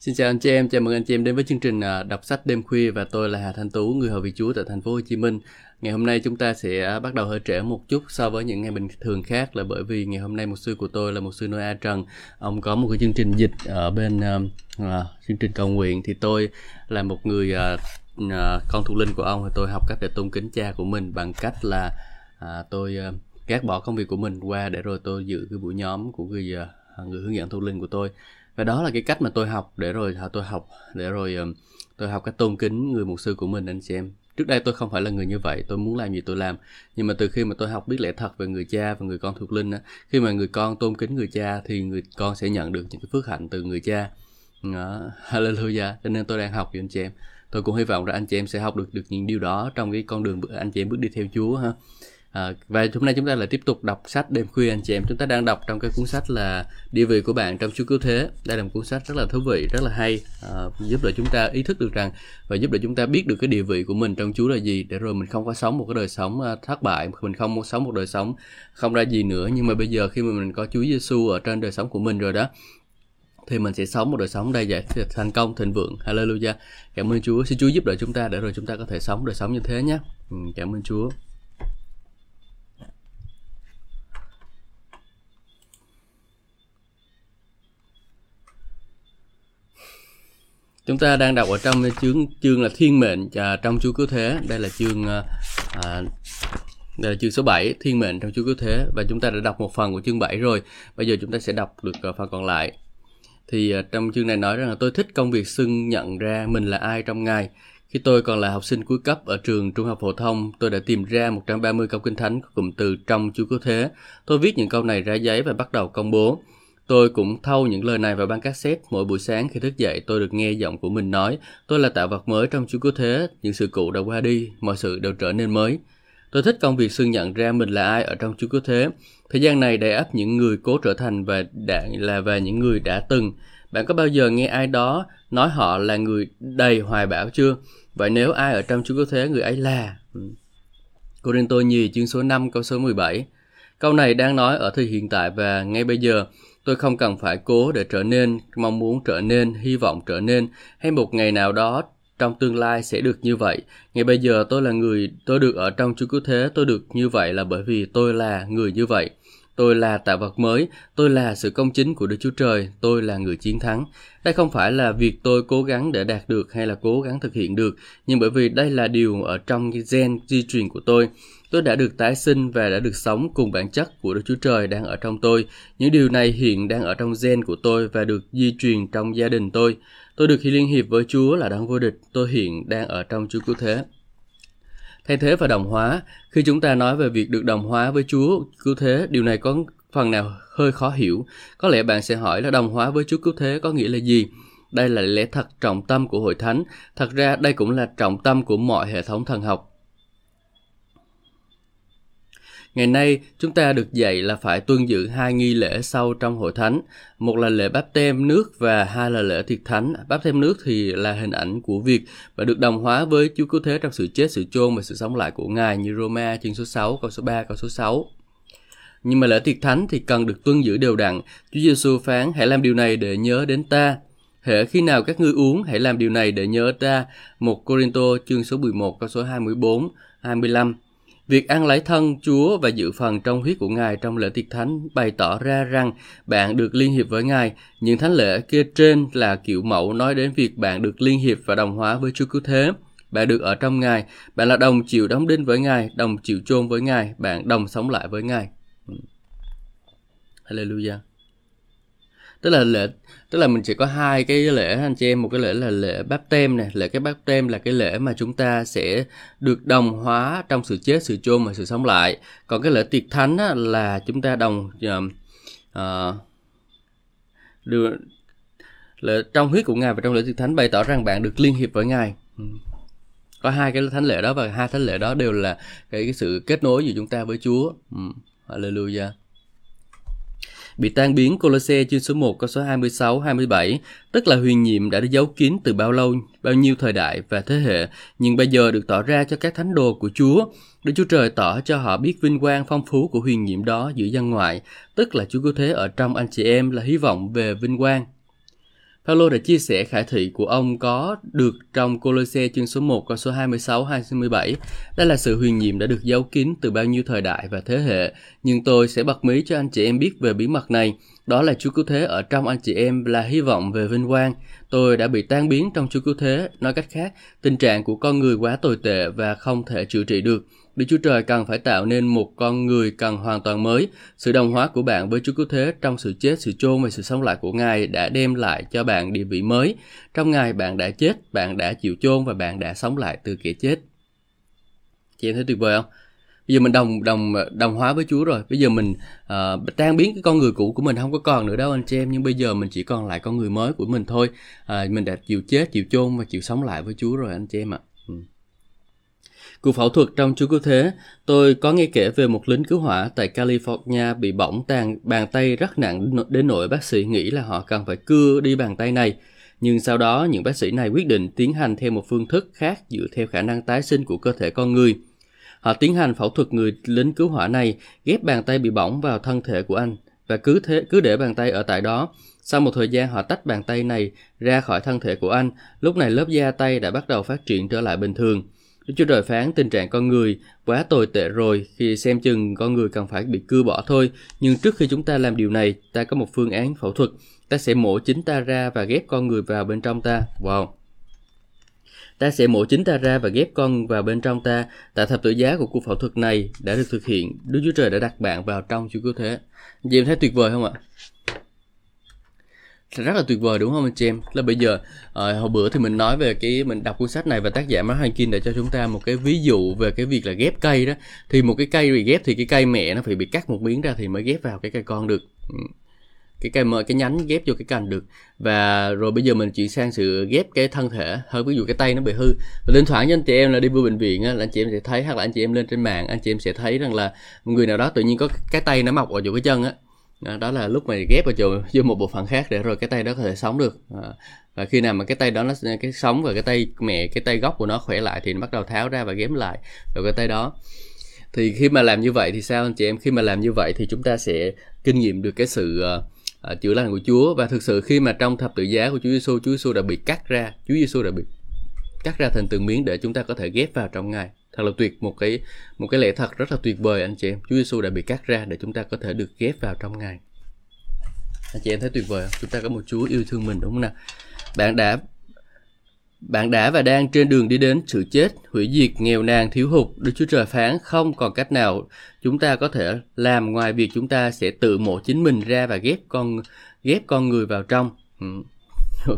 Xin chào anh chị em, chào mừng anh chị em đến với chương trình à, đọc sách đêm khuya và tôi là Hà Thanh Tú, người hầu vị Chúa tại thành phố Hồ Chí Minh. Ngày hôm nay chúng ta sẽ à, bắt đầu hơi trễ một chút so với những ngày bình thường khác là bởi vì ngày hôm nay một sư của tôi là một sư Noah Trần, ông có một cái chương trình dịch ở bên uh, uh, chương trình cầu nguyện. Thì tôi là một người uh, uh, con thuộc linh của ông thì tôi học cách để tôn kính cha của mình bằng cách là uh, tôi uh, gác bỏ công việc của mình qua để rồi tôi giữ cái buổi nhóm của người uh, người hướng dẫn thuộc linh của tôi và đó là cái cách mà tôi học để rồi tôi học để rồi ờ, tôi học cách tôn kính người mục sư của mình anh chị em. Trước đây tôi không phải là người như vậy, tôi muốn làm gì tôi làm. Nhưng mà từ khi mà tôi học biết lẽ thật về người cha và người con thuộc linh á, khi mà người con tôn kính người cha thì người con sẽ nhận được những cái phước hạnh từ người cha. Đó. hallelujah, cho nên tôi đang học với anh chị em. Tôi cũng hy vọng rằng anh chị em sẽ học được được những điều đó trong cái con đường anh chị em bước đi theo Chúa ha. À, và hôm nay chúng ta lại tiếp tục đọc sách đêm khuya anh chị em. Chúng ta đang đọc trong cái cuốn sách là địa vị của bạn trong Chúa cứu thế. Đây là một cuốn sách rất là thú vị rất là hay à, giúp đỡ chúng ta ý thức được rằng và giúp đỡ chúng ta biết được cái địa vị của mình trong Chúa là gì để rồi mình không có sống một cái đời sống ờ, thất bại mình không muốn sống một đời sống không ra gì nữa. Nhưng mà bây giờ khi mà mình có Chúa Giêsu ở trên đời sống của mình rồi đó thì mình sẽ sống một đời sống đầy dạy thành công thịnh vượng. Hallelujah. Cảm ơn Chúa. Xin Chúa giúp đỡ chúng ta để rồi chúng ta có thể sống đời sống như thế nhé. Ừ, cảm ơn Chúa. Chúng ta đang đọc ở trong chương chương là thiên mệnh à, trong Chúa cứu thế. Đây là chương à, à đây là chương số 7 thiên mệnh trong Chúa cứu thế và chúng ta đã đọc một phần của chương 7 rồi. Bây giờ chúng ta sẽ đọc được à, phần còn lại. Thì à, trong chương này nói rằng là tôi thích công việc xưng nhận ra mình là ai trong Ngài. Khi tôi còn là học sinh cuối cấp ở trường trung học phổ thông, tôi đã tìm ra 130 câu kinh thánh có cụm từ trong Chúa cứu thế. Tôi viết những câu này ra giấy và bắt đầu công bố. Tôi cũng thâu những lời này vào băng cassette mỗi buổi sáng khi thức dậy tôi được nghe giọng của mình nói tôi là tạo vật mới trong Chúa Cứu Thế, những sự cũ đã qua đi, mọi sự đều trở nên mới. Tôi thích công việc xưng nhận ra mình là ai ở trong Chúa Cứu Thế. Thời gian này đầy ắp những người cố trở thành và đã là về những người đã từng. Bạn có bao giờ nghe ai đó nói họ là người đầy hoài bão chưa? Vậy nếu ai ở trong Chúa Cứu Thế người ấy là... Ừ. Cô Rinh Tô nhì chương số 5 câu số 17. Câu này đang nói ở thời hiện tại và ngay bây giờ Tôi không cần phải cố để trở nên, mong muốn trở nên, hy vọng trở nên, hay một ngày nào đó trong tương lai sẽ được như vậy. Ngày bây giờ tôi là người, tôi được ở trong Chúa Cứu Thế, tôi được như vậy là bởi vì tôi là người như vậy. Tôi là tạo vật mới, tôi là sự công chính của Đức Chúa Trời, tôi là người chiến thắng. Đây không phải là việc tôi cố gắng để đạt được hay là cố gắng thực hiện được, nhưng bởi vì đây là điều ở trong gen di truyền của tôi. Tôi đã được tái sinh và đã được sống cùng bản chất của Đức Chúa Trời đang ở trong tôi. Những điều này hiện đang ở trong gen của tôi và được di truyền trong gia đình tôi. Tôi được liên hiệp với Chúa là đấng vô địch. Tôi hiện đang ở trong Chúa Cứu Thế. Thay thế và đồng hóa. Khi chúng ta nói về việc được đồng hóa với Chúa Cứu Thế, điều này có phần nào hơi khó hiểu. Có lẽ bạn sẽ hỏi là đồng hóa với Chúa Cứu Thế có nghĩa là gì? Đây là lẽ thật trọng tâm của hội thánh. Thật ra đây cũng là trọng tâm của mọi hệ thống thần học. Ngày nay, chúng ta được dạy là phải tuân giữ hai nghi lễ sau trong hội thánh. Một là lễ báp tem nước và hai là lễ thiệt thánh. Báp tem nước thì là hình ảnh của việc và được đồng hóa với Chúa Cứu Thế trong sự chết, sự chôn và sự sống lại của Ngài như Roma chương số 6, câu số 3, câu số 6. Nhưng mà lễ tiệc thánh thì cần được tuân giữ đều đặn. Chúa Giêsu phán, hãy làm điều này để nhớ đến ta. Hễ khi nào các ngươi uống, hãy làm điều này để nhớ ta. Một Corinto chương số 11, câu số 24, 25. Việc ăn lấy thân Chúa và dự phần trong huyết của Ngài trong lễ tiệc thánh bày tỏ ra rằng bạn được liên hiệp với Ngài. Những thánh lễ kia trên là kiểu mẫu nói đến việc bạn được liên hiệp và đồng hóa với Chúa Cứu Thế. Bạn được ở trong Ngài, bạn là đồng chịu đóng đinh với Ngài, đồng chịu chôn với Ngài, bạn đồng sống lại với Ngài. Ừ. Hallelujah tức là lễ tức là mình chỉ có hai cái lễ anh chị em? Một cái lễ là lễ báp tem này lễ cái báp tem là cái lễ mà chúng ta sẽ được đồng hóa trong sự chết sự chôn và sự sống lại. Còn cái lễ tiệc thánh á, là chúng ta đồng uh, uh, được lễ, trong huyết của ngài và trong lễ tiệc thánh bày tỏ rằng bạn được liên hiệp với ngài. Ừ. Có hai cái thánh lễ đó và hai thánh lễ đó đều là cái, cái sự kết nối giữa chúng ta với Chúa. Ừ. Hallelujah bị tan biến Colosse chương số 1 câu số 26 27, tức là huyền nhiệm đã được giấu kín từ bao lâu, bao nhiêu thời đại và thế hệ, nhưng bây giờ được tỏ ra cho các thánh đồ của Chúa. Đức Chúa Trời tỏ cho họ biết vinh quang phong phú của huyền nhiệm đó giữa dân ngoại, tức là Chúa cứu thế ở trong anh chị em là hy vọng về vinh quang. Paulo đã chia sẻ khải thị của ông có được trong Colosse chương số 1 câu số 26 27. Đây là sự huyền nhiệm đã được giấu kín từ bao nhiêu thời đại và thế hệ, nhưng tôi sẽ bật mí cho anh chị em biết về bí mật này. Đó là Chúa Cứu Thế ở trong anh chị em là hy vọng về vinh quang. Tôi đã bị tan biến trong Chúa Cứu Thế. Nói cách khác, tình trạng của con người quá tồi tệ và không thể chữa trị được. Đức Chúa Trời cần phải tạo nên một con người cần hoàn toàn mới. Sự đồng hóa của bạn với Chúa Cứu Thế trong sự chết, sự chôn và sự sống lại của Ngài đã đem lại cho bạn địa vị mới. Trong Ngài bạn đã chết, bạn đã chịu chôn và bạn đã sống lại từ kẻ chết. Chị em thấy tuyệt vời không? Bây giờ mình đồng đồng đồng hóa với Chúa rồi. Bây giờ mình uh, tan biến cái con người cũ của mình không có còn nữa đâu anh chị em. Nhưng bây giờ mình chỉ còn lại con người mới của mình thôi. Uh, mình đã chịu chết, chịu chôn và chịu sống lại với Chúa rồi anh chị em ạ. Ừ. Cuộc phẫu thuật trong Chúa Cứu Thế, tôi có nghe kể về một lính cứu hỏa tại California bị bỏng tàn bàn tay rất nặng đến nỗi bác sĩ nghĩ là họ cần phải cưa đi bàn tay này. Nhưng sau đó, những bác sĩ này quyết định tiến hành theo một phương thức khác dựa theo khả năng tái sinh của cơ thể con người. Họ tiến hành phẫu thuật người lính cứu hỏa này, ghép bàn tay bị bỏng vào thân thể của anh và cứ thế cứ để bàn tay ở tại đó. Sau một thời gian họ tách bàn tay này ra khỏi thân thể của anh, lúc này lớp da tay đã bắt đầu phát triển trở lại bình thường. Đức Chúa Trời phán tình trạng con người quá tồi tệ rồi khi xem chừng con người cần phải bị cưa bỏ thôi. Nhưng trước khi chúng ta làm điều này, ta có một phương án phẫu thuật. Ta sẽ mổ chính ta ra và ghép con người vào bên trong ta. Wow! Ta sẽ mổ chính ta ra và ghép con vào bên trong ta. Tại thập tự giá của cuộc phẫu thuật này đã được thực hiện. Đức Chúa Trời đã đặt bạn vào trong Chúa Cứu Thế. Chị em thấy tuyệt vời không ạ? rất là tuyệt vời đúng không anh chị em là bây giờ uh, hồi bữa thì mình nói về cái mình đọc cuốn sách này và tác giả Mark Hankin để cho chúng ta một cái ví dụ về cái việc là ghép cây đó thì một cái cây bị ghép thì cái cây mẹ nó phải bị cắt một miếng ra thì mới ghép vào cái cây con được ừ cái cái cái nhánh ghép vô cái cành được. Và rồi bây giờ mình chuyển sang sự ghép cái thân thể hơi ví dụ cái tay nó bị hư. Và thỉnh thoảng cho anh chị em là đi vô bệnh viện á, là anh chị em sẽ thấy hoặc là anh chị em lên trên mạng anh chị em sẽ thấy rằng là người nào đó tự nhiên có cái tay nó mọc ở chỗ cái chân á. Đó, là lúc mà ghép vào chỗ vô một bộ phận khác để rồi cái tay đó có thể sống được. À, và khi nào mà cái tay đó nó cái sống và cái tay mẹ cái tay gốc của nó khỏe lại thì nó bắt đầu tháo ra và ghép lại rồi cái tay đó. Thì khi mà làm như vậy thì sao anh chị em? Khi mà làm như vậy thì chúng ta sẽ kinh nghiệm được cái sự uh, uh, chữa lành của Chúa. Và thực sự khi mà trong thập tự giá của Chúa Giêsu Chúa Giêsu đã bị cắt ra Chúa Giêsu đã bị cắt ra thành từng miếng để chúng ta có thể ghép vào trong Ngài. Thật là tuyệt một cái một cái lẽ thật rất là tuyệt vời anh chị em. Chúa Giêsu đã bị cắt ra để chúng ta có thể được ghép vào trong Ngài. Anh chị em thấy tuyệt vời không? Chúng ta có một Chúa yêu thương mình đúng không nào? Bạn đã bạn đã và đang trên đường đi đến sự chết, hủy diệt, nghèo nàn, thiếu hụt. Đức Chúa Trời phán không còn cách nào chúng ta có thể làm ngoài việc chúng ta sẽ tự mổ chính mình ra và ghép con ghép con người vào trong. Ừ.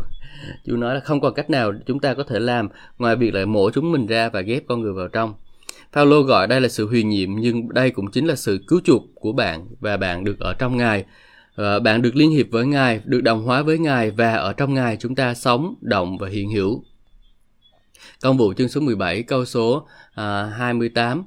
Chúa nói là không còn cách nào chúng ta có thể làm ngoài việc lại mổ chúng mình ra và ghép con người vào trong. Paulo gọi đây là sự huyền nhiệm nhưng đây cũng chính là sự cứu chuộc của bạn và bạn được ở trong Ngài. Ờ, bạn được liên hiệp với Ngài, được đồng hóa với Ngài và ở trong Ngài chúng ta sống, động và hiện hữu. Công vụ chương số 17 câu số à, 28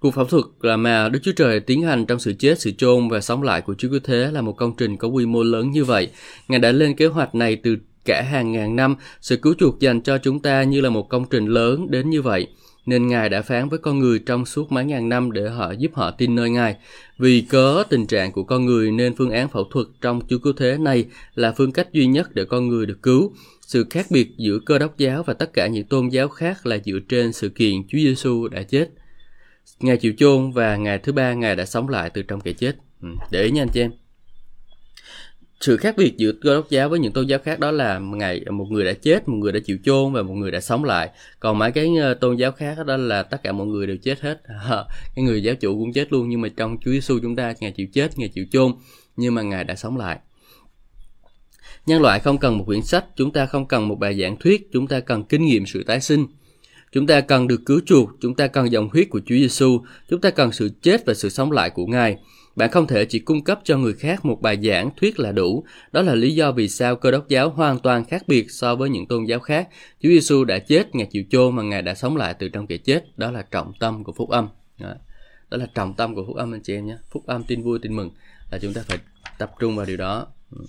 Cuộc phẫu thuật là mà Đức Chúa Trời tiến hành trong sự chết, sự chôn và sống lại của Chúa Cứu Thế là một công trình có quy mô lớn như vậy. Ngài đã lên kế hoạch này từ cả hàng ngàn năm, sự cứu chuộc dành cho chúng ta như là một công trình lớn đến như vậy. Nên Ngài đã phán với con người trong suốt mấy ngàn năm để họ giúp họ tin nơi Ngài. Vì cớ tình trạng của con người nên phương án phẫu thuật trong Chúa Cứu Thế này là phương cách duy nhất để con người được cứu. Sự khác biệt giữa cơ đốc giáo và tất cả những tôn giáo khác là dựa trên sự kiện Chúa Giêsu đã chết. Ngài chịu chôn và ngày thứ ba Ngài đã sống lại từ trong kẻ chết. Ừ, để ý nha anh chị em. Sự khác biệt giữa cơ đốc giáo với những tôn giáo khác đó là ngày một người đã chết, một người đã chịu chôn và một người đã sống lại. Còn mấy cái ờ, tôn giáo khác đó là tất cả mọi người đều chết hết. cái người giáo chủ cũng chết luôn nhưng mà trong Chúa Giêsu chúng ta Ngài chịu chết, Ngài chịu chôn nhưng mà Ngài đã sống lại. Nhân loại không cần một quyển sách, chúng ta không cần một bài giảng thuyết, chúng ta cần kinh nghiệm sự tái sinh. Chúng ta cần được cứu chuộc, chúng ta cần dòng huyết của Chúa Giêsu, chúng ta cần sự chết và sự sống lại của Ngài. Bạn không thể chỉ cung cấp cho người khác một bài giảng thuyết là đủ. Đó là lý do vì sao cơ đốc giáo hoàn toàn khác biệt so với những tôn giáo khác. Chúa Giêsu đã chết, Ngài chịu chôn mà Ngài đã sống lại từ trong kẻ chết. Đó là trọng tâm của phúc âm. Đó, đó là trọng tâm của phúc âm anh chị em nhé. Phúc âm tin vui, tin mừng là chúng ta phải tập trung vào điều đó. Ừ.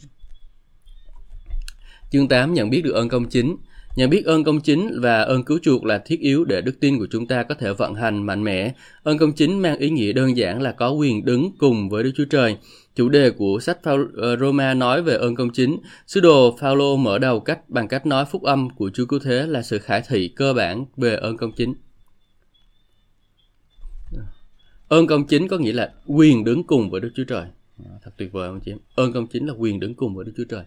Chương 8 nhận biết được ơn công chính. Nhận biết ơn công chính và ơn cứu chuộc là thiết yếu để đức tin của chúng ta có thể vận hành mạnh mẽ. Ơn công chính mang ý nghĩa đơn giản là có quyền đứng cùng với Đức Chúa Trời. Chủ đề của sách ờ, Roma nói về ơn công chính. Sứ đồ Phaolô mở đầu cách bằng cách nói phúc âm của Chúa Cứu Thế là sự khải thị cơ bản về ơn công chính. Ơn công chính có nghĩa là quyền đứng cùng với Đức Chúa Trời. Thật tuyệt vời không chị em? Ơn công chính là quyền đứng cùng với Đức Chúa Trời.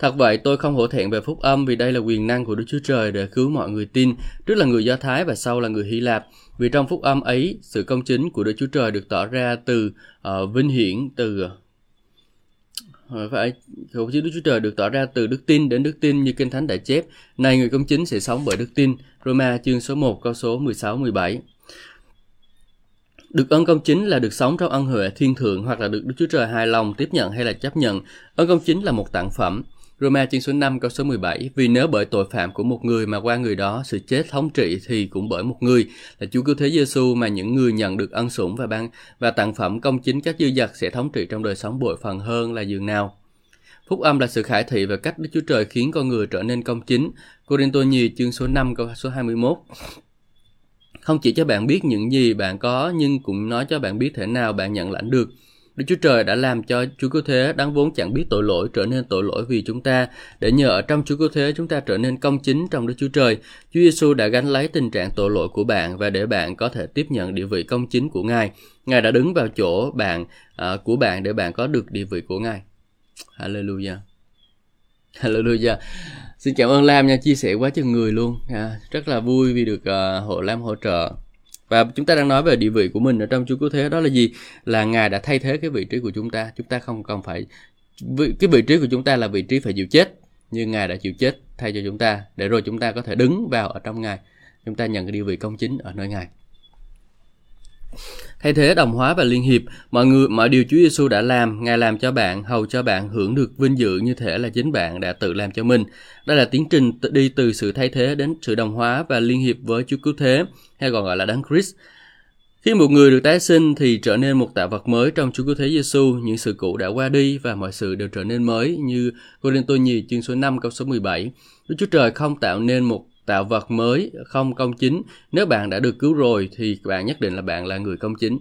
Thật vậy, tôi không hổ thẹn về phúc âm vì đây là quyền năng của Đức Chúa Trời để cứu mọi người tin, trước là người Do Thái và sau là người Hy Lạp. Vì trong phúc âm ấy, sự công chính của Đức Chúa Trời được tỏ ra từ uh, vinh hiển, từ ờ, phải công chính Đức Chúa Trời được tỏ ra từ đức tin đến đức tin như Kinh Thánh đã chép. Này người công chính sẽ sống bởi đức tin. Roma chương số 1 câu số 16 17. Được ơn công chính là được sống trong ân huệ thiên thượng hoặc là được Đức Chúa Trời hài lòng tiếp nhận hay là chấp nhận. Ơn công chính là một tặng phẩm. Roma chương số 5 câu số 17 Vì nếu bởi tội phạm của một người mà qua người đó, sự chết thống trị thì cũng bởi một người là Chúa cứu thế Giêsu mà những người nhận được ân sủng và ban, và tặng phẩm công chính các dư dật sẽ thống trị trong đời sống bội phần hơn là dường nào. Phúc âm là sự khải thị về cách Đức Chúa Trời khiến con người trở nên công chính. Corinto Nhì chương số 5 câu số 21 Không chỉ cho bạn biết những gì bạn có, nhưng cũng nói cho bạn biết thể nào bạn nhận lãnh được. Đức Chúa Trời đã làm cho Chúa Cứu Thế đáng vốn chẳng biết tội lỗi trở nên tội lỗi vì chúng ta, để nhờ ở trong Chúa Cứu Thế chúng ta trở nên công chính trong Đức Chúa Trời. Chúa Giêsu đã gánh lấy tình trạng tội lỗi của bạn và để bạn có thể tiếp nhận địa vị công chính của Ngài. Ngài đã đứng vào chỗ bạn à, của bạn để bạn có được địa vị của Ngài. Hallelujah. Hallelujah. Xin cảm ơn Lam nha, chia sẻ quá chừng người luôn. À, rất là vui vì được uh, hộ Lam hỗ trợ và chúng ta đang nói về địa vị của mình ở trong Chúa Cứu Thế đó là gì? Là Ngài đã thay thế cái vị trí của chúng ta. Chúng ta không còn phải cái vị trí của chúng ta là vị trí phải chịu chết, nhưng Ngài đã chịu chết thay cho chúng ta để rồi chúng ta có thể đứng vào ở trong Ngài. Chúng ta nhận cái địa vị công chính ở nơi Ngài. Thay thế đồng hóa và liên hiệp, mọi người mọi điều Chúa Giêsu đã làm, Ngài làm cho bạn, hầu cho bạn hưởng được vinh dự như thể là chính bạn đã tự làm cho mình. Đây là tiến trình đi từ sự thay thế đến sự đồng hóa và liên hiệp với Chúa Cứu Thế, hay còn gọi là Đấng Christ. Khi một người được tái sinh thì trở nên một tạo vật mới trong Chúa Cứu Thế Giêsu, những sự cũ đã qua đi và mọi sự đều trở nên mới như Cô Linh Tô Nhì chương số 5 câu số 17. Đức Chúa Trời không tạo nên một tạo vật mới, không công chính nếu bạn đã được cứu rồi thì bạn nhất định là bạn là người công chính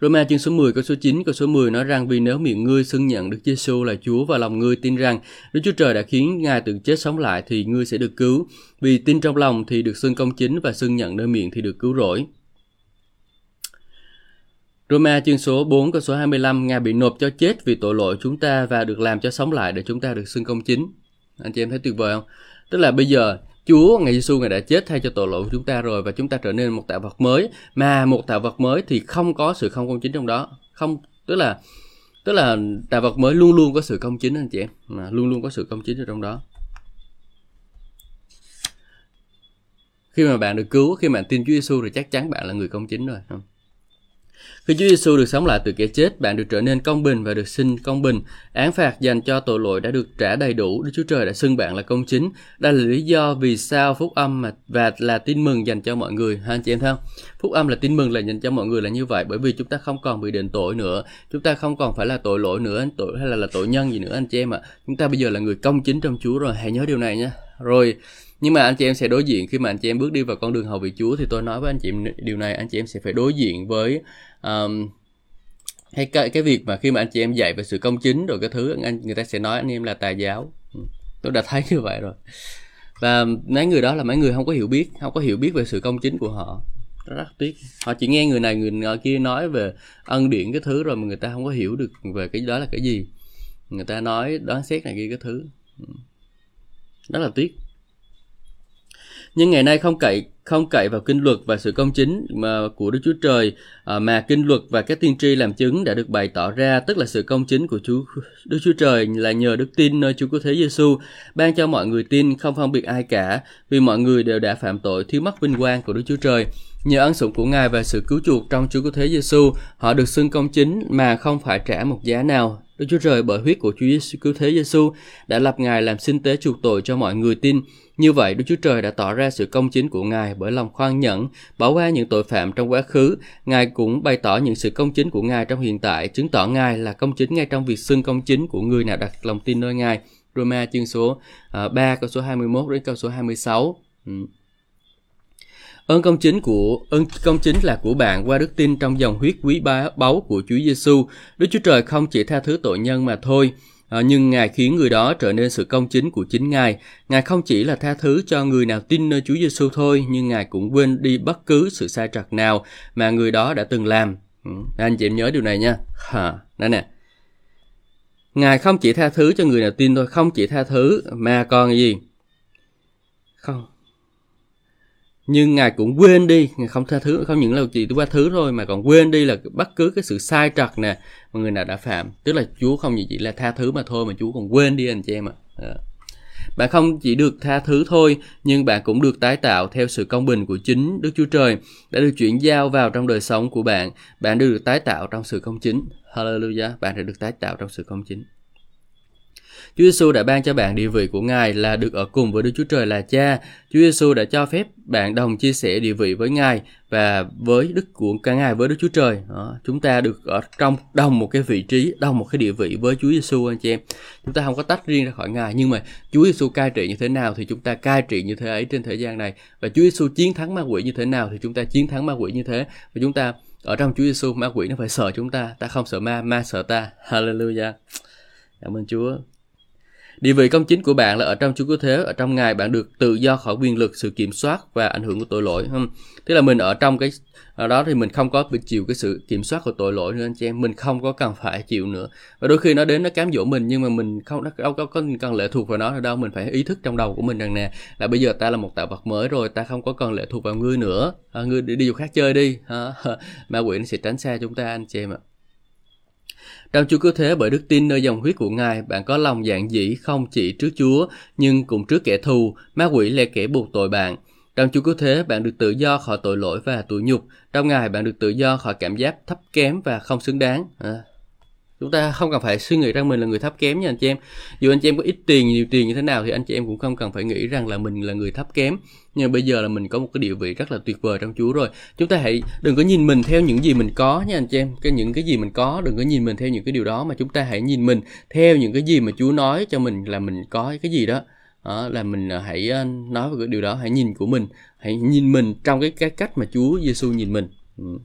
Roma chương số 10 câu số 9 câu số 10 nói rằng, vì nếu miệng ngươi xưng nhận Đức Giêsu là Chúa và lòng ngươi tin rằng Đức Chúa Trời đã khiến Ngài từ chết sống lại thì ngươi sẽ được cứu. Vì tin trong lòng thì được xưng công chính và xưng nhận nơi miệng thì được cứu rỗi. Roma chương số 4 câu số 25 Ngài bị nộp cho chết vì tội lỗi chúng ta và được làm cho sống lại để chúng ta được xưng công chính anh chị em thấy tuyệt vời không? Tức là bây giờ Chúa ngày Giêsu ngài đã chết thay cho tội lỗi của chúng ta rồi và chúng ta trở nên một tạo vật mới. Mà một tạo vật mới thì không có sự không công chính trong đó. Không, tức là tức là tạo vật mới luôn luôn có sự công chính anh chị em. Mà luôn luôn có sự công chính ở trong đó. Khi mà bạn được cứu, khi mà bạn tin Chúa Giêsu thì chắc chắn bạn là người công chính rồi. không khi Chúa Giêsu được sống lại từ kẻ chết, bạn được trở nên công bình và được sinh công bình. Án phạt dành cho tội lỗi đã được trả đầy đủ. Đức Chúa Trời đã xưng bạn là công chính. Đây là lý do vì sao phúc âm mà và là tin mừng dành cho mọi người. Ha anh chị em thấy không? Phúc âm là tin mừng là dành cho mọi người là như vậy bởi vì chúng ta không còn bị định tội nữa. Chúng ta không còn phải là tội lỗi nữa, tội hay là là tội nhân gì nữa anh chị em ạ. À. Chúng ta bây giờ là người công chính trong Chúa rồi. Hãy nhớ điều này nhé. Rồi nhưng mà anh chị em sẽ đối diện khi mà anh chị em bước đi vào con đường hầu vị Chúa thì tôi nói với anh chị em điều này anh chị em sẽ phải đối diện với um, hay cái, cái việc mà khi mà anh chị em dạy về sự công chính rồi cái thứ anh người ta sẽ nói anh em là tà giáo. Ừ, tôi đã thấy như vậy rồi. Và mấy người đó là mấy người không có hiểu biết không có hiểu biết về sự công chính của họ. Rất tiếc. Họ chỉ nghe người này người kia nói về ân điển cái thứ rồi mà người ta không có hiểu được về cái đó là cái gì. Người ta nói đoán xét này kia cái thứ. Ừ. Rất là tiếc nhưng ngày nay không cậy không cậy vào kinh luật và sự công chính mà của Đức Chúa Trời à, mà kinh luật và các tiên tri làm chứng đã được bày tỏ ra, tức là sự công chính của Chúa Đức Chúa Trời là nhờ đức tin nơi Chúa Cứu Thế Giêsu ban cho mọi người tin không phân biệt ai cả, vì mọi người đều đã phạm tội thiếu mất vinh quang của Đức Chúa Trời nhờ ân sủng của Ngài và sự cứu chuộc trong Chúa Cứu Thế Giêsu họ được xưng công chính mà không phải trả một giá nào Đức Chúa Trời bởi huyết của Chúa Giêsu cứu thế Giêsu đã lập Ngài làm sinh tế chuộc tội cho mọi người tin. Như vậy, Đức Chúa Trời đã tỏ ra sự công chính của Ngài bởi lòng khoan nhẫn, bỏ qua những tội phạm trong quá khứ. Ngài cũng bày tỏ những sự công chính của Ngài trong hiện tại, chứng tỏ Ngài là công chính ngay trong việc xưng công chính của người nào đặt lòng tin nơi Ngài. Roma chương số à, uh, 3 câu số 21 đến câu số 26. Ừ. Ơn công chính của ơn công chính là của bạn qua đức tin trong dòng huyết quý báu của Chúa Giêsu. Đức Chúa Trời không chỉ tha thứ tội nhân mà thôi, à, nhưng Ngài khiến người đó trở nên sự công chính của chính Ngài. Ngài không chỉ là tha thứ cho người nào tin nơi Chúa Giêsu thôi, nhưng Ngài cũng quên đi bất cứ sự sai trật nào mà người đó đã từng làm. Ừ. Anh chị em nhớ điều này nha. hả đây nè. Ngài không chỉ tha thứ cho người nào tin thôi, không chỉ tha thứ mà còn gì? Không, nhưng ngài cũng quên đi, ngài không tha thứ, không những là chỉ qua thứ thôi, mà còn quên đi là bất cứ cái sự sai trật nè mà người nào đã phạm. Tức là chúa không chỉ là tha thứ mà thôi, mà chúa còn quên đi anh chị em ạ. À. bạn không chỉ được tha thứ thôi, nhưng bạn cũng được tái tạo theo sự công bình của chính đức chúa trời, đã được chuyển giao vào trong đời sống của bạn. Bạn được tái tạo trong sự công chính. Hallelujah. Bạn đã được tái tạo trong sự công chính. Chúa Giêsu đã ban cho bạn địa vị của Ngài là được ở cùng với Đức Chúa Trời là Cha. Chúa Giêsu đã cho phép bạn đồng chia sẻ địa vị với Ngài và với đức của cả Ngài với Đức Chúa Trời. Đó, chúng ta được ở trong đồng một cái vị trí, đồng một cái địa vị với Chúa Giêsu anh chị em. Chúng ta không có tách riêng ra khỏi Ngài nhưng mà Chúa Giêsu cai trị như thế nào thì chúng ta cai trị như thế ấy trên thế gian này và Chúa Giêsu chiến thắng ma quỷ như thế nào thì chúng ta chiến thắng ma quỷ như thế và chúng ta ở trong Chúa Giêsu ma quỷ nó phải sợ chúng ta, ta không sợ ma, ma sợ ta. Hallelujah. Cảm ơn Chúa. Địa vị công chính của bạn là ở trong Chúa Cứu Thế, ở trong Ngài bạn được tự do khỏi quyền lực, sự kiểm soát và ảnh hưởng của tội lỗi. Không? Tức là mình ở trong cái ở đó thì mình không có bị chịu cái sự kiểm soát của tội lỗi nữa anh chị em, mình không có cần phải chịu nữa. Và đôi khi nó đến nó cám dỗ mình nhưng mà mình không đâu có, có cần lệ thuộc vào nó đâu, mình phải ý thức trong đầu của mình rằng nè là bây giờ ta là một tạo vật mới rồi, ta không có cần lệ thuộc vào ngươi nữa. À, ngươi đi, đi chỗ khác chơi đi. À, ma quỷ nó sẽ tránh xa chúng ta anh chị em ạ. Trong Chúa cứu thế bởi đức tin nơi dòng huyết của Ngài, bạn có lòng dạng dĩ không chỉ trước Chúa, nhưng cũng trước kẻ thù, ma quỷ là kẻ buộc tội bạn. Trong Chúa cứu thế, bạn được tự do khỏi tội lỗi và tủi nhục. Trong Ngài, bạn được tự do khỏi cảm giác thấp kém và không xứng đáng. À, chúng ta không cần phải suy nghĩ rằng mình là người thấp kém nha anh chị em. Dù anh chị em có ít tiền nhiều tiền như thế nào thì anh chị em cũng không cần phải nghĩ rằng là mình là người thấp kém. Nhưng bây giờ là mình có một cái địa vị rất là tuyệt vời trong Chúa rồi. Chúng ta hãy đừng có nhìn mình theo những gì mình có nha anh chị em. Cái những cái gì mình có đừng có nhìn mình theo những cái điều đó mà chúng ta hãy nhìn mình theo những cái gì mà Chúa nói cho mình là mình có cái gì đó. Đó, là mình à, hãy à, nói về cái điều đó hãy nhìn của mình hãy nhìn mình trong cái cái cách mà Chúa Giêsu nhìn mình. Ừ.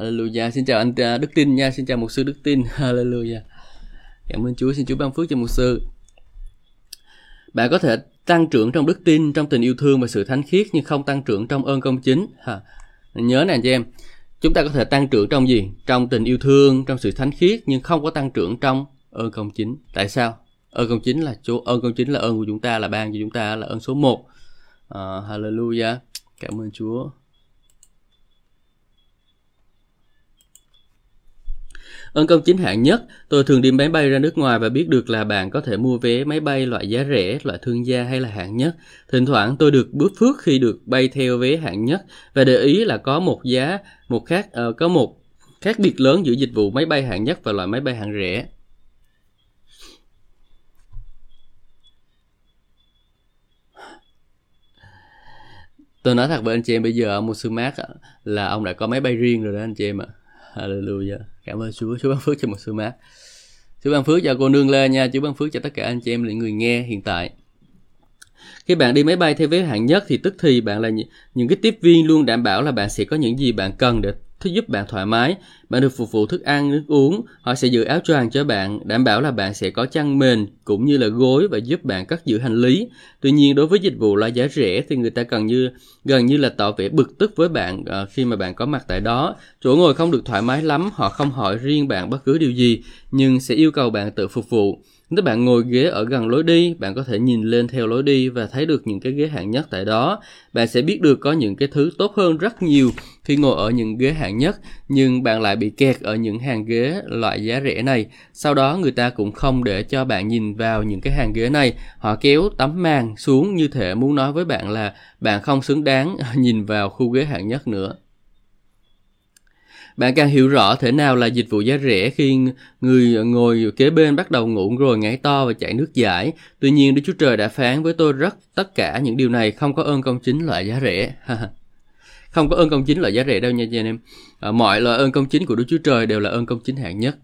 Hallelujah. Xin chào anh à, Đức Tin nha. Xin chào mục sư Đức Tin. Hallelujah. Cảm ơn Chúa. Xin Chúa ban phước cho mục sư. Bạn có thể tăng trưởng trong đức tin, trong tình yêu thương và sự thánh khiết nhưng không tăng trưởng trong ơn công chính. Ha. Nhớ nè anh chị em. Chúng ta có thể tăng trưởng trong gì? Trong tình yêu thương, trong sự thánh khiết nhưng không có tăng trưởng trong ơn công chính. Tại sao? Ơn công chính là chỗ ơn công chính là ơn của chúng ta là ban cho chúng ta là ơn số 1. Uh, à, hallelujah. Cảm ơn Chúa. Ơn công chính hạng nhất, tôi thường đi máy bay ra nước ngoài và biết được là bạn có thể mua vé máy bay loại giá rẻ, loại thương gia hay là hạng nhất. Thỉnh thoảng tôi được bước phước khi được bay theo vé hạng nhất và để ý là có một giá, một khác uh, có một khác biệt lớn giữa dịch vụ máy bay hạng nhất và loại máy bay hạng rẻ. Tôi nói thật với anh chị em bây giờ ông sư là ông đã có máy bay riêng rồi đó anh chị em ạ. Hallelujah. Cảm ơn Chúa, Chúa ban phước cho một sư mát. Chúa ban phước cho cô nương Lê nha, Chúa ban phước cho tất cả anh chị em những người nghe hiện tại. Khi bạn đi máy bay theo vé hạng nhất thì tức thì bạn là những cái tiếp viên luôn đảm bảo là bạn sẽ có những gì bạn cần để thứ giúp bạn thoải mái. Bạn được phục vụ thức ăn, nước uống, họ sẽ giữ áo choàng cho bạn, đảm bảo là bạn sẽ có chăn mền cũng như là gối và giúp bạn cất giữ hành lý. Tuy nhiên đối với dịch vụ là giá rẻ thì người ta cần như gần như là tỏ vẻ bực tức với bạn ờ, khi mà bạn có mặt tại đó. Chỗ ngồi không được thoải mái lắm, họ không hỏi riêng bạn bất cứ điều gì, nhưng sẽ yêu cầu bạn tự phục vụ. Nếu bạn ngồi ghế ở gần lối đi, bạn có thể nhìn lên theo lối đi và thấy được những cái ghế hạng nhất tại đó. Bạn sẽ biết được có những cái thứ tốt hơn rất nhiều khi ngồi ở những ghế hạng nhất, nhưng bạn lại bị kẹt ở những hàng ghế loại giá rẻ này. Sau đó người ta cũng không để cho bạn nhìn vào những cái hàng ghế này. Họ kéo tấm màn xuống như thể muốn nói với bạn là bạn không xứng đáng nhìn vào khu ghế hạng nhất nữa. Bạn càng hiểu rõ thế nào là dịch vụ giá rẻ khi người ngồi kế bên bắt đầu ngủ rồi ngáy to và chảy nước giải. Tuy nhiên Đức Chúa Trời đã phán với tôi rất tất cả những điều này không có ơn công chính loại giá rẻ. không có ơn công chính loại giá rẻ đâu nha anh em. À, mọi loại ơn công chính của Đức Chúa Trời đều là ơn công chính hạng nhất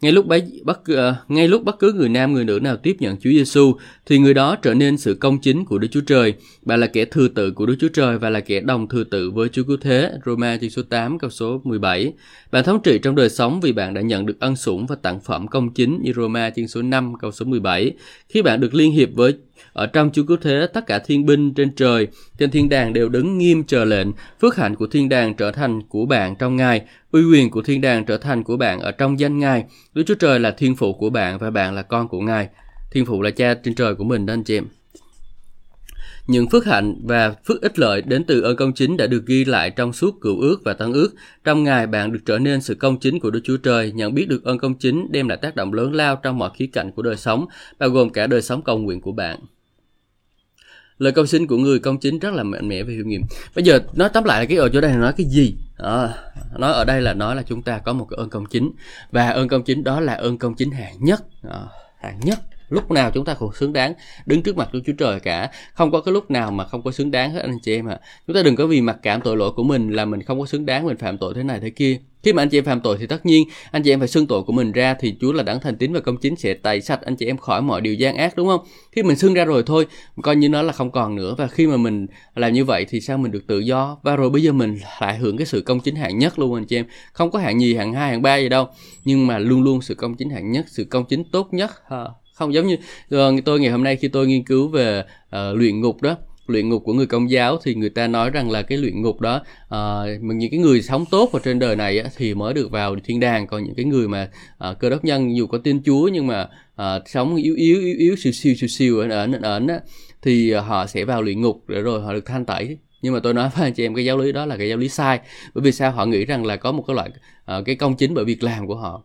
ngay lúc bấy, bất uh, ngay lúc bất cứ người nam người nữ nào tiếp nhận Chúa Giêsu thì người đó trở nên sự công chính của Đức Chúa Trời. Bạn là kẻ thừa tự của Đức Chúa Trời và là kẻ đồng thừa tự với Chúa Cứu Thế. Roma chương số 8 câu số 17. Bạn thống trị trong đời sống vì bạn đã nhận được ân sủng và tặng phẩm công chính như Roma chương số 5 câu số 17. Khi bạn được liên hiệp với ở trong Chúa Cứu Thế, tất cả thiên binh trên trời, trên thiên đàng đều đứng nghiêm chờ lệnh. Phước hạnh của thiên đàng trở thành của bạn trong Ngài. Uy quyền của thiên đàng trở thành của bạn ở trong danh Ngài. Đức Chúa Trời là thiên phụ của bạn và bạn là con của Ngài. Thiên phụ là cha trên trời của mình đó anh chị em. Những phước hạnh và phước ích lợi đến từ ơn công chính đã được ghi lại trong suốt cựu ước và tân ước. Trong Ngài bạn được trở nên sự công chính của Đức Chúa Trời, nhận biết được ơn công chính đem lại tác động lớn lao trong mọi khía cạnh của đời sống, bao gồm cả đời sống cầu nguyện của bạn. Lời công xin của người công chính rất là mạnh mẽ và hiệu nghiệm. Bây giờ nói tóm lại là cái ở chỗ đây là nói cái gì? À, nói ở đây là nói là chúng ta có một cái ơn công chính. Và ơn công chính đó là ơn công chính hạng nhất. À, hạng nhất lúc nào chúng ta cũng xứng đáng đứng trước mặt Đức Chúa Trời cả không có cái lúc nào mà không có xứng đáng hết anh chị em ạ à. chúng ta đừng có vì mặc cảm tội lỗi của mình là mình không có xứng đáng mình phạm tội thế này thế kia khi mà anh chị em phạm tội thì tất nhiên anh chị em phải xưng tội của mình ra thì Chúa là đấng thành tín và công chính sẽ tẩy sạch anh chị em khỏi mọi điều gian ác đúng không? Khi mình xưng ra rồi thôi, coi như nó là không còn nữa và khi mà mình làm như vậy thì sao mình được tự do và rồi bây giờ mình lại hưởng cái sự công chính hạng nhất luôn anh chị em. Không có hạng nhì, hạng hai, hạng ba gì đâu, nhưng mà luôn luôn sự công chính hạng nhất, sự công chính tốt nhất. Không giống như ờ, tôi ngày hôm nay khi tôi nghiên cứu về uh, luyện ngục đó luyện ngục của người công giáo thì người ta nói rằng là cái luyện ngục đó uh, những cái người sống tốt ở trên đời này á, thì mới được vào thiên đàng. Còn những cái người mà uh, cơ đốc nhân dù có tin Chúa nhưng mà uh, sống yếu yếu yếu yếu siêu siêu siêu siêu ở ẩn ẩn á thì họ sẽ vào luyện ngục để rồi họ được thanh tẩy. Nhưng mà tôi nói với anh chị em cái giáo lý đó là cái giáo lý sai. Bởi vì sao? Họ nghĩ rằng là có một cái loại uh, cái công chính bởi việc làm của họ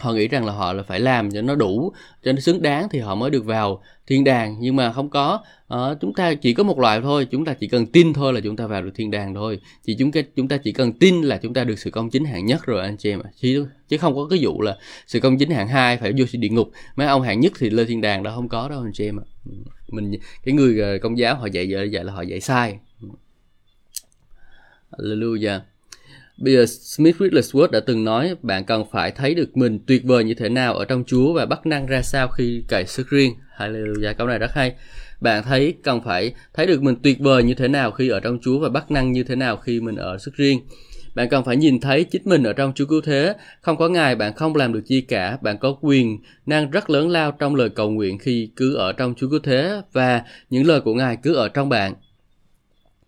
họ nghĩ rằng là họ là phải làm cho nó đủ cho nó xứng đáng thì họ mới được vào thiên đàng. Nhưng mà không có. Uh, chúng ta chỉ có một loại thôi chúng ta chỉ cần tin thôi là chúng ta vào được thiên đàng thôi. Chỉ chúng ta chúng ta chỉ cần tin là chúng ta được sự công chính hạng nhất rồi anh chị em chứ chứ không có cái vụ là sự công chính hạng hai phải vô sự địa ngục. Mấy ông hạng nhất thì lên thiên đàng đó không có đâu anh chị em ạ. Ừ. Mình cái người ờ, công giáo họ dạy vậy dạy là họ dạy sai. Ừ. Hallelujah. Bây giờ Smith Wigglesworth đã từng nói bạn cần phải thấy được mình tuyệt vời như thế nào ở trong Chúa và bắt năng ra sao khi cày sức riêng. Hallelujah, câu này rất hay. Bạn thấy cần phải thấy được mình tuyệt vời như thế nào khi ở trong Chúa và bắt năng như thế nào khi mình ở sức riêng. Bạn cần phải nhìn thấy chính mình ở trong Chúa Cứu Thế. Không có Ngài bạn không làm được chi cả. Bạn có quyền năng rất lớn lao trong lời cầu nguyện khi cứ ở trong Chúa Cứu Thế và những lời của Ngài cứ ở trong bạn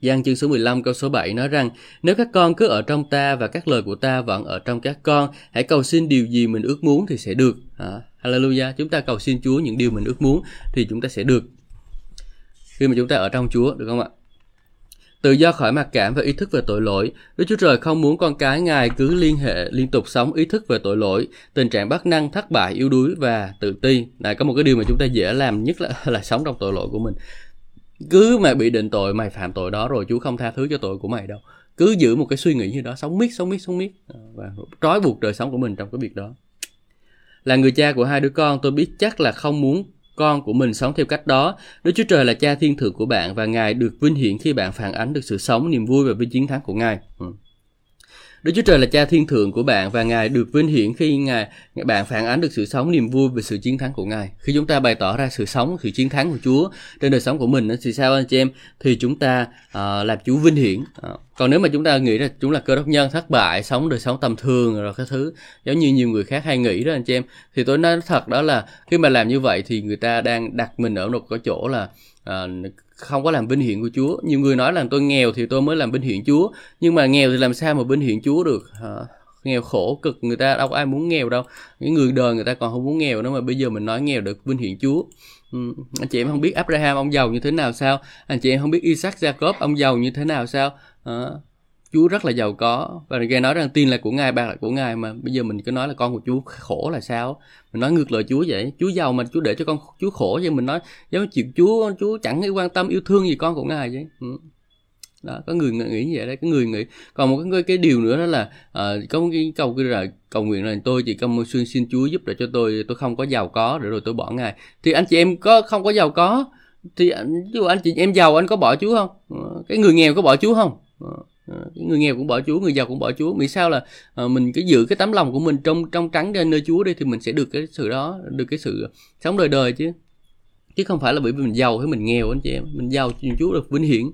giang chương số 15 câu số 7 nói rằng Nếu các con cứ ở trong ta và các lời của ta vẫn ở trong các con Hãy cầu xin điều gì mình ước muốn thì sẽ được. À, Hallelujah. Chúng ta cầu xin Chúa những điều mình ước muốn thì chúng ta sẽ được. Khi mà chúng ta ở trong Chúa được không ạ? Tự do khỏi mặc cảm và ý thức về tội lỗi, Đức Chúa Trời không muốn con cái Ngài cứ liên hệ liên tục sống ý thức về tội lỗi, tình trạng bất năng, thất bại, yếu đuối và tự ti. Này có một cái điều mà chúng ta dễ làm nhất là là sống trong tội lỗi của mình cứ mà bị định tội mày phạm tội đó rồi chú không tha thứ cho tội của mày đâu cứ giữ một cái suy nghĩ như đó sống miết sống miết sống miết ờ, và trói buộc đời sống của mình trong cái việc đó là người cha của hai đứa con tôi biết chắc là không muốn con của mình sống theo cách đó Đức Chúa Trời là cha thiên thượng của bạn và Ngài được vinh hiển khi bạn phản ánh được sự sống, niềm vui và vinh chiến thắng của Ngài. Ừ. Đức Chúa Trời là cha thiên thượng của bạn và Ngài được vinh hiển khi Ngài bạn phản ánh được sự sống, niềm vui về sự chiến thắng của Ngài. Khi chúng ta bày tỏ ra sự sống, sự chiến thắng của Chúa trên đời sống của mình thì sao anh chị em? Thì chúng ta uh, làm Chúa vinh hiển. Uh, còn nếu mà chúng ta nghĩ là chúng là cơ đốc nhân thất bại, sống đời sống tầm thường rồi các thứ giống như nhiều người khác hay nghĩ đó anh chị em, thì tôi nói thật đó là khi mà làm như vậy thì người ta đang đặt mình ở một cái chỗ là Ờ, không có làm binh hiển của Chúa. Nhiều người nói là tôi nghèo thì tôi mới làm binh hiển Chúa. Nhưng mà nghèo thì làm sao mà binh hiển Chúa được? À, nghèo khổ cực người ta đâu có ai muốn nghèo đâu. Những người đời người ta còn không muốn nghèo nữa mà bây giờ mình nói nghèo được binh hiển Chúa. Ừ. Anh chị em không biết Abraham ông giàu như thế nào sao? Anh chị em không biết Isaac Jacob ông giàu như thế nào sao? À, Chúa rất là giàu có và nghe nói rằng tin là của Ngài, bạc là của Ngài mà bây giờ mình cứ nói là con của Chúa khổ là sao? Mình nói ngược lời Chúa vậy. Chúa giàu mà Chúa để cho con Chúa khổ vậy mình nói giống chịu Chúa Chúa chẳng quan tâm yêu thương gì con của Ngài vậy. Ừ. Đó, có người nghĩ như vậy đấy, có người nghĩ. Còn một cái cái điều nữa đó là uh, có một cái câu kia là cầu nguyện là tôi chỉ công xuyên xin Chúa giúp để cho tôi tôi không có giàu có để rồi tôi bỏ Ngài. Thì anh chị em có không có giàu có thì ví dụ anh chị em giàu anh có bỏ Chúa không? Ờ, cái người nghèo có bỏ Chúa không? Ờ người nghèo cũng bỏ Chúa người giàu cũng bỏ Chúa. Vì sao là uh, mình cứ giữ cái tấm lòng của mình trong trong trắng trên nơi Chúa đi thì mình sẽ được cái sự đó được cái sự sống đời đời chứ. Chứ không phải là bởi vì mình giàu hay mình nghèo anh chị em. Mình giàu Chúa được vinh hiển.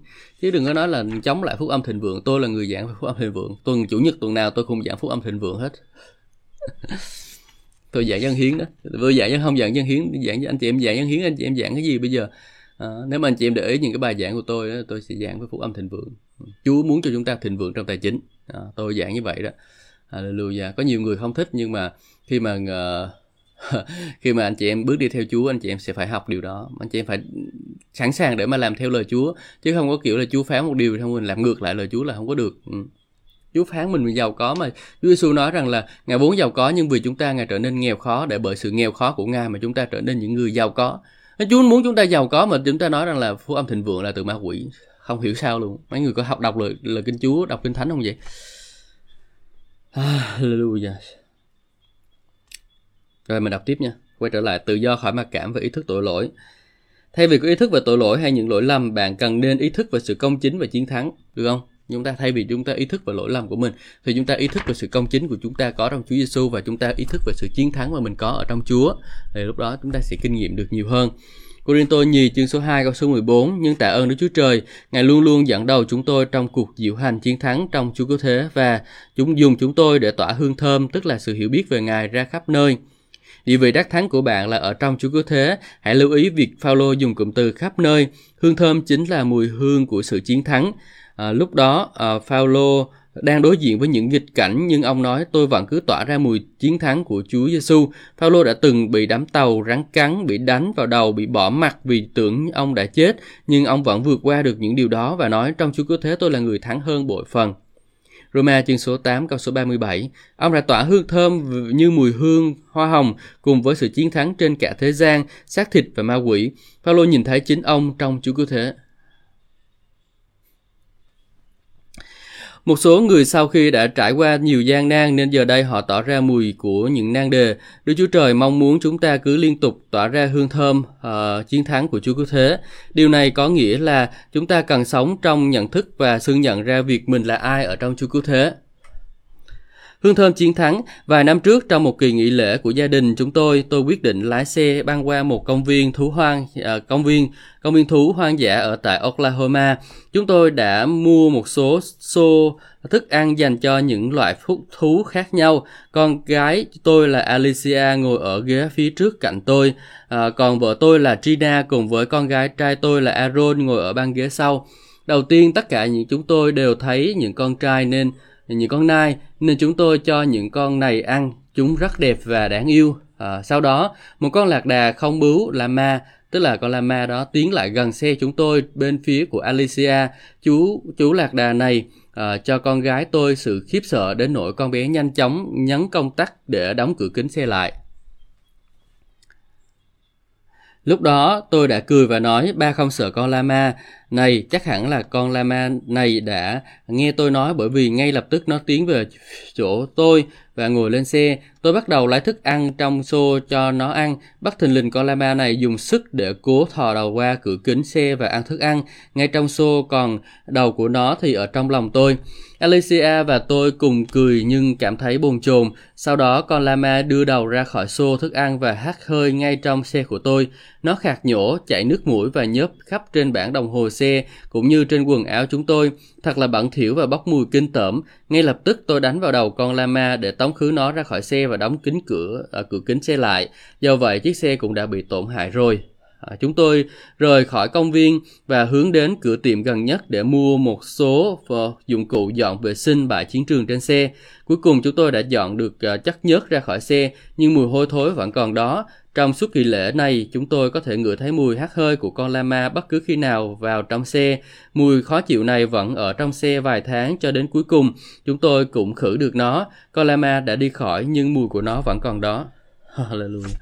Chứ đừng có nói là chống lại phúc âm thịnh vượng. Tôi là người giảng phúc âm thịnh vượng. Tuần chủ nhật tuần nào tôi cũng giảng phúc âm thịnh vượng hết. Tôi giảng dân hiến đó. Tôi giảng dân không giảng dân hiến giảng anh chị em giảng dân hiến anh chị em giảng cái gì bây giờ? À, nếu mà anh chị em để ý những cái bài giảng của tôi đó, tôi sẽ giảng với phúc âm thịnh vượng. Chúa muốn cho chúng ta thịnh vượng trong tài chính à, tôi giảng như vậy đó Hallelujah có nhiều người không thích nhưng mà khi mà uh, khi mà anh chị em bước đi theo Chúa anh chị em sẽ phải học điều đó anh chị em phải sẵn sàng để mà làm theo lời Chúa chứ không có kiểu là Chúa phán một điều xong mình làm ngược lại lời Chúa là không có được ừ. Chúa phán mình giàu có mà Chúa Giêsu nói rằng là Ngài vốn giàu có nhưng vì chúng ta Ngài trở nên nghèo khó để bởi sự nghèo khó của Ngài mà chúng ta trở nên những người giàu có. Chúa muốn chúng ta giàu có mà chúng ta nói rằng là phú âm thịnh vượng là từ ma quỷ. Không hiểu sao luôn. Mấy người có học đọc lời, lời kinh Chúa, đọc kinh Thánh không vậy? Hallelujah. Rồi mình đọc tiếp nha. Quay trở lại tự do khỏi mặc cảm và ý thức tội lỗi. Thay vì có ý thức về tội lỗi hay những lỗi lầm, bạn cần nên ý thức về sự công chính và chiến thắng, được không? chúng ta thay vì chúng ta ý thức về lỗi lầm của mình thì chúng ta ý thức về sự công chính của chúng ta có trong Chúa Giêsu và chúng ta ý thức về sự chiến thắng mà mình có ở trong Chúa thì lúc đó chúng ta sẽ kinh nghiệm được nhiều hơn. Corinto nhì chương số 2 câu số 14 Nhưng tạ ơn Đức Chúa Trời Ngài luôn luôn dẫn đầu chúng tôi trong cuộc diệu hành chiến thắng trong Chúa Cứu Thế Và chúng dùng chúng tôi để tỏa hương thơm Tức là sự hiểu biết về Ngài ra khắp nơi Địa vị đắc thắng của bạn là ở trong Chúa Cứu Thế. Hãy lưu ý việc Phaolô dùng cụm từ khắp nơi. Hương thơm chính là mùi hương của sự chiến thắng. À, lúc đó à, Phaolô đang đối diện với những nghịch cảnh nhưng ông nói tôi vẫn cứ tỏa ra mùi chiến thắng của Chúa Giêsu. Phaolô đã từng bị đám tàu rắn cắn, bị đánh vào đầu, bị bỏ mặt vì tưởng ông đã chết, nhưng ông vẫn vượt qua được những điều đó và nói trong Chúa Cứu Thế tôi là người thắng hơn bội phần. Roma chương số 8 câu số 37 Ông đã tỏa hương thơm như mùi hương hoa hồng cùng với sự chiến thắng trên cả thế gian, xác thịt và ma quỷ. Phaolô nhìn thấy chính ông trong Chúa Cứu Thế. Một số người sau khi đã trải qua nhiều gian nan nên giờ đây họ tỏ ra mùi của những nan đề. Đức Chúa Trời mong muốn chúng ta cứ liên tục tỏa ra hương thơm uh, chiến thắng của Chúa Cứu Thế. Điều này có nghĩa là chúng ta cần sống trong nhận thức và xưng nhận ra việc mình là ai ở trong Chúa Cứu Thế. Hương thơm chiến thắng, vài năm trước trong một kỳ nghỉ lễ của gia đình chúng tôi, tôi quyết định lái xe băng qua một công viên thú hoang, à, công viên công viên thú hoang dã ở tại Oklahoma. Chúng tôi đã mua một số xô thức ăn dành cho những loại phúc thú khác nhau. Con gái tôi là Alicia ngồi ở ghế phía trước cạnh tôi, à, còn vợ tôi là Trina cùng với con gái trai tôi là Aaron ngồi ở băng ghế sau. Đầu tiên tất cả những chúng tôi đều thấy những con trai nên những con nai nên chúng tôi cho những con này ăn. Chúng rất đẹp và đáng yêu. À, sau đó một con lạc đà không bướu lama tức là con lama đó tiến lại gần xe chúng tôi bên phía của Alicia. Chú chú lạc đà này à, cho con gái tôi sự khiếp sợ đến nỗi con bé nhanh chóng nhấn công tắc để đóng cửa kính xe lại. Lúc đó tôi đã cười và nói ba không sợ con lama này chắc hẳn là con lama này đã nghe tôi nói bởi vì ngay lập tức nó tiến về chỗ tôi và ngồi lên xe. Tôi bắt đầu lái thức ăn trong xô cho nó ăn. Bắt thình lình con lama này dùng sức để cố thò đầu qua cửa kính xe và ăn thức ăn. Ngay trong xô còn đầu của nó thì ở trong lòng tôi. Alicia và tôi cùng cười nhưng cảm thấy bồn chồn. Sau đó con lama đưa đầu ra khỏi xô thức ăn và hắt hơi ngay trong xe của tôi. Nó khạc nhổ, chảy nước mũi và nhớp khắp trên bảng đồng hồ xe cũng như trên quần áo chúng tôi. Thật là bẩn thỉu và bốc mùi kinh tởm. Ngay lập tức tôi đánh vào đầu con lama để tống khứ nó ra khỏi xe và đóng kính cửa à, cửa kính xe lại. Do vậy chiếc xe cũng đã bị tổn hại rồi. À, chúng tôi rời khỏi công viên và hướng đến cửa tiệm gần nhất để mua một số ờ, dụng cụ dọn vệ sinh bãi chiến trường trên xe. Cuối cùng chúng tôi đã dọn được chắc chất nhớt ra khỏi xe, nhưng mùi hôi thối vẫn còn đó. Trong suốt kỳ lễ này, chúng tôi có thể ngửi thấy mùi hắt hơi của con lama bất cứ khi nào vào trong xe. Mùi khó chịu này vẫn ở trong xe vài tháng cho đến cuối cùng. Chúng tôi cũng khử được nó. Con lama đã đi khỏi nhưng mùi của nó vẫn còn đó. Hallelujah.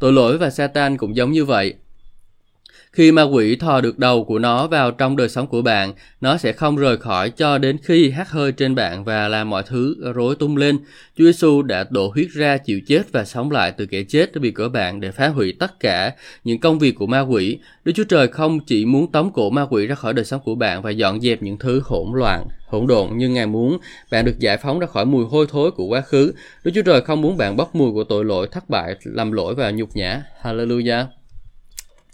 Tội lỗi và Satan cũng giống như vậy. Khi ma quỷ thò được đầu của nó vào trong đời sống của bạn, nó sẽ không rời khỏi cho đến khi hát hơi trên bạn và làm mọi thứ rối tung lên. Chúa Giêsu đã đổ huyết ra chịu chết và sống lại từ kẻ chết vì của bạn để phá hủy tất cả những công việc của ma quỷ. Đức Chúa Trời không chỉ muốn tống cổ ma quỷ ra khỏi đời sống của bạn và dọn dẹp những thứ hỗn loạn, hỗn độn nhưng Ngài muốn bạn được giải phóng ra khỏi mùi hôi thối của quá khứ. Đức Chúa Trời không muốn bạn bốc mùi của tội lỗi, thất bại, làm lỗi và nhục nhã. Hallelujah.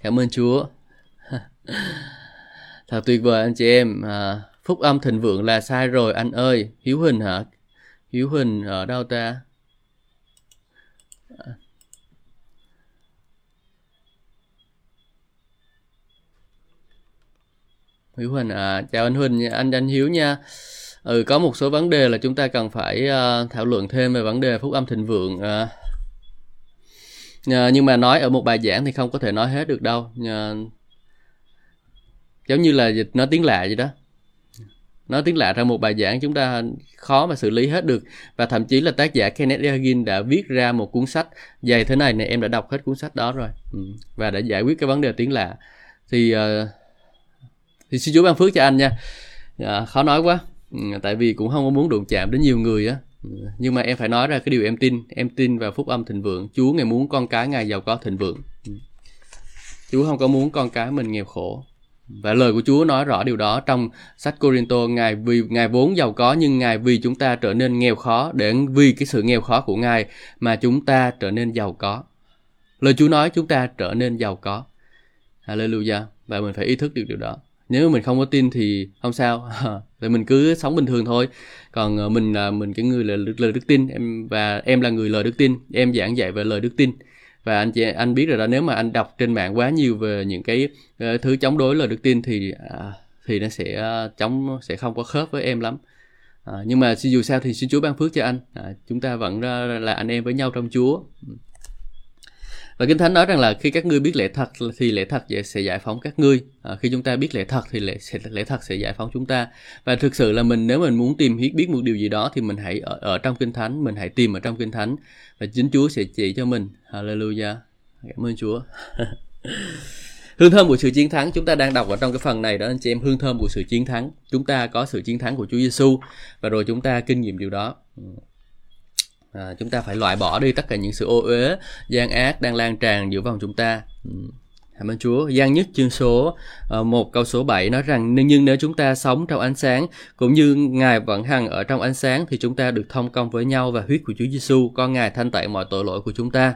Cảm ơn Chúa. Thật tuyệt vời anh chị em. À, phúc âm thịnh vượng là sai rồi anh ơi. Hiếu Huỳnh hả? Hiếu Huỳnh ở đâu ta? À. Hiếu Huỳnh à, chào anh Huỳnh, anh anh Hiếu nha. Ừ, có một số vấn đề là chúng ta cần phải uh, thảo luận thêm về vấn đề phúc âm thịnh vượng. Uh, Ờ, nhưng mà nói ở một bài giảng thì không có thể nói hết được đâu. Ờ, giống như là dịch nói tiếng lạ vậy đó. Nói tiếng lạ ra một bài giảng chúng ta khó mà xử lý hết được. Và thậm chí là tác giả Kenneth Hagin đã viết ra một cuốn sách dày thế này này em đã đọc hết cuốn sách đó rồi. Ừ. và đã giải quyết cái vấn đề tiếng lạ. Thì uh, thì xin Chúa ban phước cho anh nha. À, khó nói quá. Ừ, tại vì cũng không có muốn đụng chạm đến nhiều người á nhưng mà em phải nói ra cái điều em tin em tin vào phúc âm thịnh vượng Chúa ngày muốn con cái ngài giàu có thịnh vượng. Ừ. Chúa không có muốn con cái mình nghèo khổ và lời của Chúa nói rõ điều đó trong sách Corinto Ngài vì, Ngài vốn giàu có nhưng Ngài vì chúng ta trở nên nghèo khó để vì cái sự nghèo khó của Ngài mà chúng ta trở nên giàu có. Lời Chúa nói chúng ta trở nên giàu có. Hallelujah. Và mình phải ý thức được điều đó. Nếu mình không có tin thì không sao. thì mình cứ sống bình thường thôi. Còn ờ, mình là mình cái người là lời đức tin em và em là người lời đức tin. Em giảng dạy về lời đức tin và anh chị anh biết rồi đó nếu mà anh đọc trên mạng quá nhiều về những cái uh, thứ chống đối lời đức tin thì uh, thì nó sẽ uh, chống sẽ không có khớp với em lắm uh, nhưng mà dù sao thì xin Chúa ban phước cho anh uh, chúng ta vẫn là anh em với nhau trong Chúa ừ và Kinh Thánh nói rằng là khi các ngươi biết lẽ thật thì lẽ thật sẽ giải phóng các ngươi. À, khi chúng ta biết lẽ thật thì lẽ, lẽ thật sẽ giải phóng chúng ta. Và thực sự là mình nếu mình muốn tìm hiểu biết một điều gì đó thì mình hãy ở, ở trong Kinh Thánh, mình hãy tìm ở trong Kinh Thánh và chính Chúa sẽ chỉ cho mình. Hallelujah. Cảm ơn Chúa. hương thơm của sự chiến thắng chúng ta đang đọc ở trong cái phần này đó anh chị em hương thơm của sự chiến thắng chúng ta có sự chiến thắng của Chúa Giêsu và rồi chúng ta kinh nghiệm điều đó ừ à, chúng ta phải loại bỏ đi tất cả những sự ô uế gian ác đang lan tràn giữa vòng chúng ta. Ừ. Cảm ơn Chúa. Giang nhất chương số ờ, uh, 1 câu số 7 nói rằng nhưng nếu chúng ta sống trong ánh sáng cũng như Ngài vẫn hằng ở trong ánh sáng thì chúng ta được thông công với nhau và huyết của Chúa Giêsu con Ngài thanh tẩy mọi tội lỗi của chúng ta.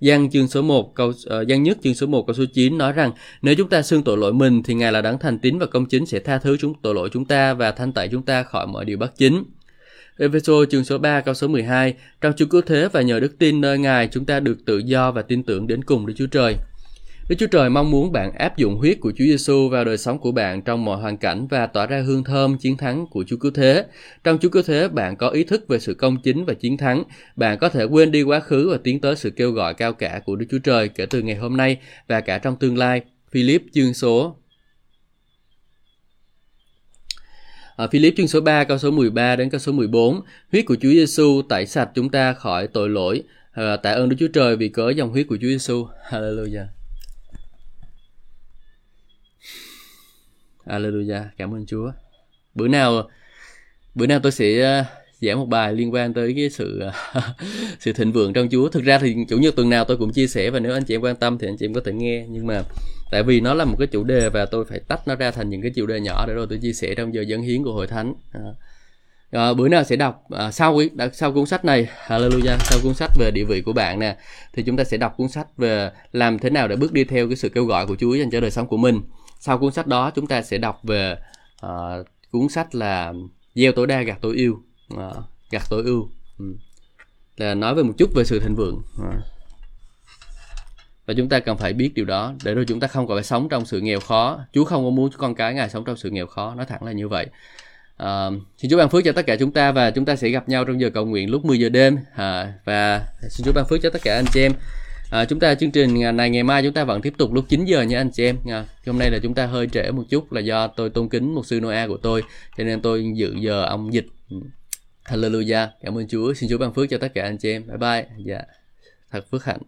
Giang chương số 1 câu ờ, uh, Giang nhất chương số 1 câu số 9 nói rằng nếu chúng ta xưng tội lỗi mình thì Ngài là đấng thành tín và công chính sẽ tha thứ chúng tội lỗi chúng ta và thanh tẩy chúng ta khỏi mọi điều bất chính. Efeso chương số 3 câu số 12 Trong Chúa cứu thế và nhờ đức tin nơi Ngài chúng ta được tự do và tin tưởng đến cùng Đức Chúa Trời. Đức Chúa Trời mong muốn bạn áp dụng huyết của Chúa Giêsu vào đời sống của bạn trong mọi hoàn cảnh và tỏa ra hương thơm chiến thắng của Chúa Cứu Thế. Trong Chúa Cứu Thế, bạn có ý thức về sự công chính và chiến thắng. Bạn có thể quên đi quá khứ và tiến tới sự kêu gọi cao cả của Đức Chúa Trời kể từ ngày hôm nay và cả trong tương lai. Philip chương số Ở Philip chương số 3 câu số 13 đến câu số 14, huyết của Chúa Giêsu tẩy sạch chúng ta khỏi tội lỗi. À, tạ ơn Đức Chúa Trời vì cớ dòng huyết của Chúa Giêsu. Hallelujah. Hallelujah. Cảm ơn Chúa. Bữa nào bữa nào tôi sẽ ờ, giảng một bài liên quan tới cái sự à, sự thịnh vượng trong Chúa. Thực ra thì chủ nhật tuần nào tôi cũng chia sẻ và nếu anh chị em quan tâm thì anh chị em có thể nghe. Nhưng mà tại vì nó là một cái chủ đề và tôi phải tách nó ra thành những cái chủ đề nhỏ để rồi tôi chia sẻ trong giờ dân hiến của hội thánh. À, à, bữa nào sẽ đọc à, sau sau cuốn sách này. Hallelujah. Sau cuốn sách về địa vị của bạn nè thì chúng ta sẽ đọc cuốn sách về làm thế nào để bước đi theo cái sự kêu gọi của Chúa dành cho đời sống của mình. Sau cuốn sách đó chúng ta sẽ đọc về à, cuốn sách là gieo tối đa gặt tối yêu. Ờ, à, gặt tối ưu. Ừ. là nói về một chút về sự thịnh vượng. À và chúng ta cần phải biết điều đó để rồi chúng ta không còn phải sống trong sự nghèo khó. Chúa không có muốn con cái ngài sống trong sự nghèo khó. Nói thẳng là như vậy. À, xin Chúa ban phước cho tất cả chúng ta và chúng ta sẽ gặp nhau trong giờ cầu nguyện lúc 10 giờ đêm. À, và xin Chúa ban phước cho tất cả anh chị em. À, chúng ta chương trình này ngày mai chúng ta vẫn tiếp tục lúc 9 giờ nha anh chị em. À, hôm nay là chúng ta hơi trễ một chút là do tôi tôn kính một sư Noah của tôi cho nên tôi dự giờ ông dịch. Ừ. Hallelujah. Cảm ơn Chúa. Xin Chúa ban phước cho tất cả anh chị em. Bye bye. Dạ. Thật phước hạnh.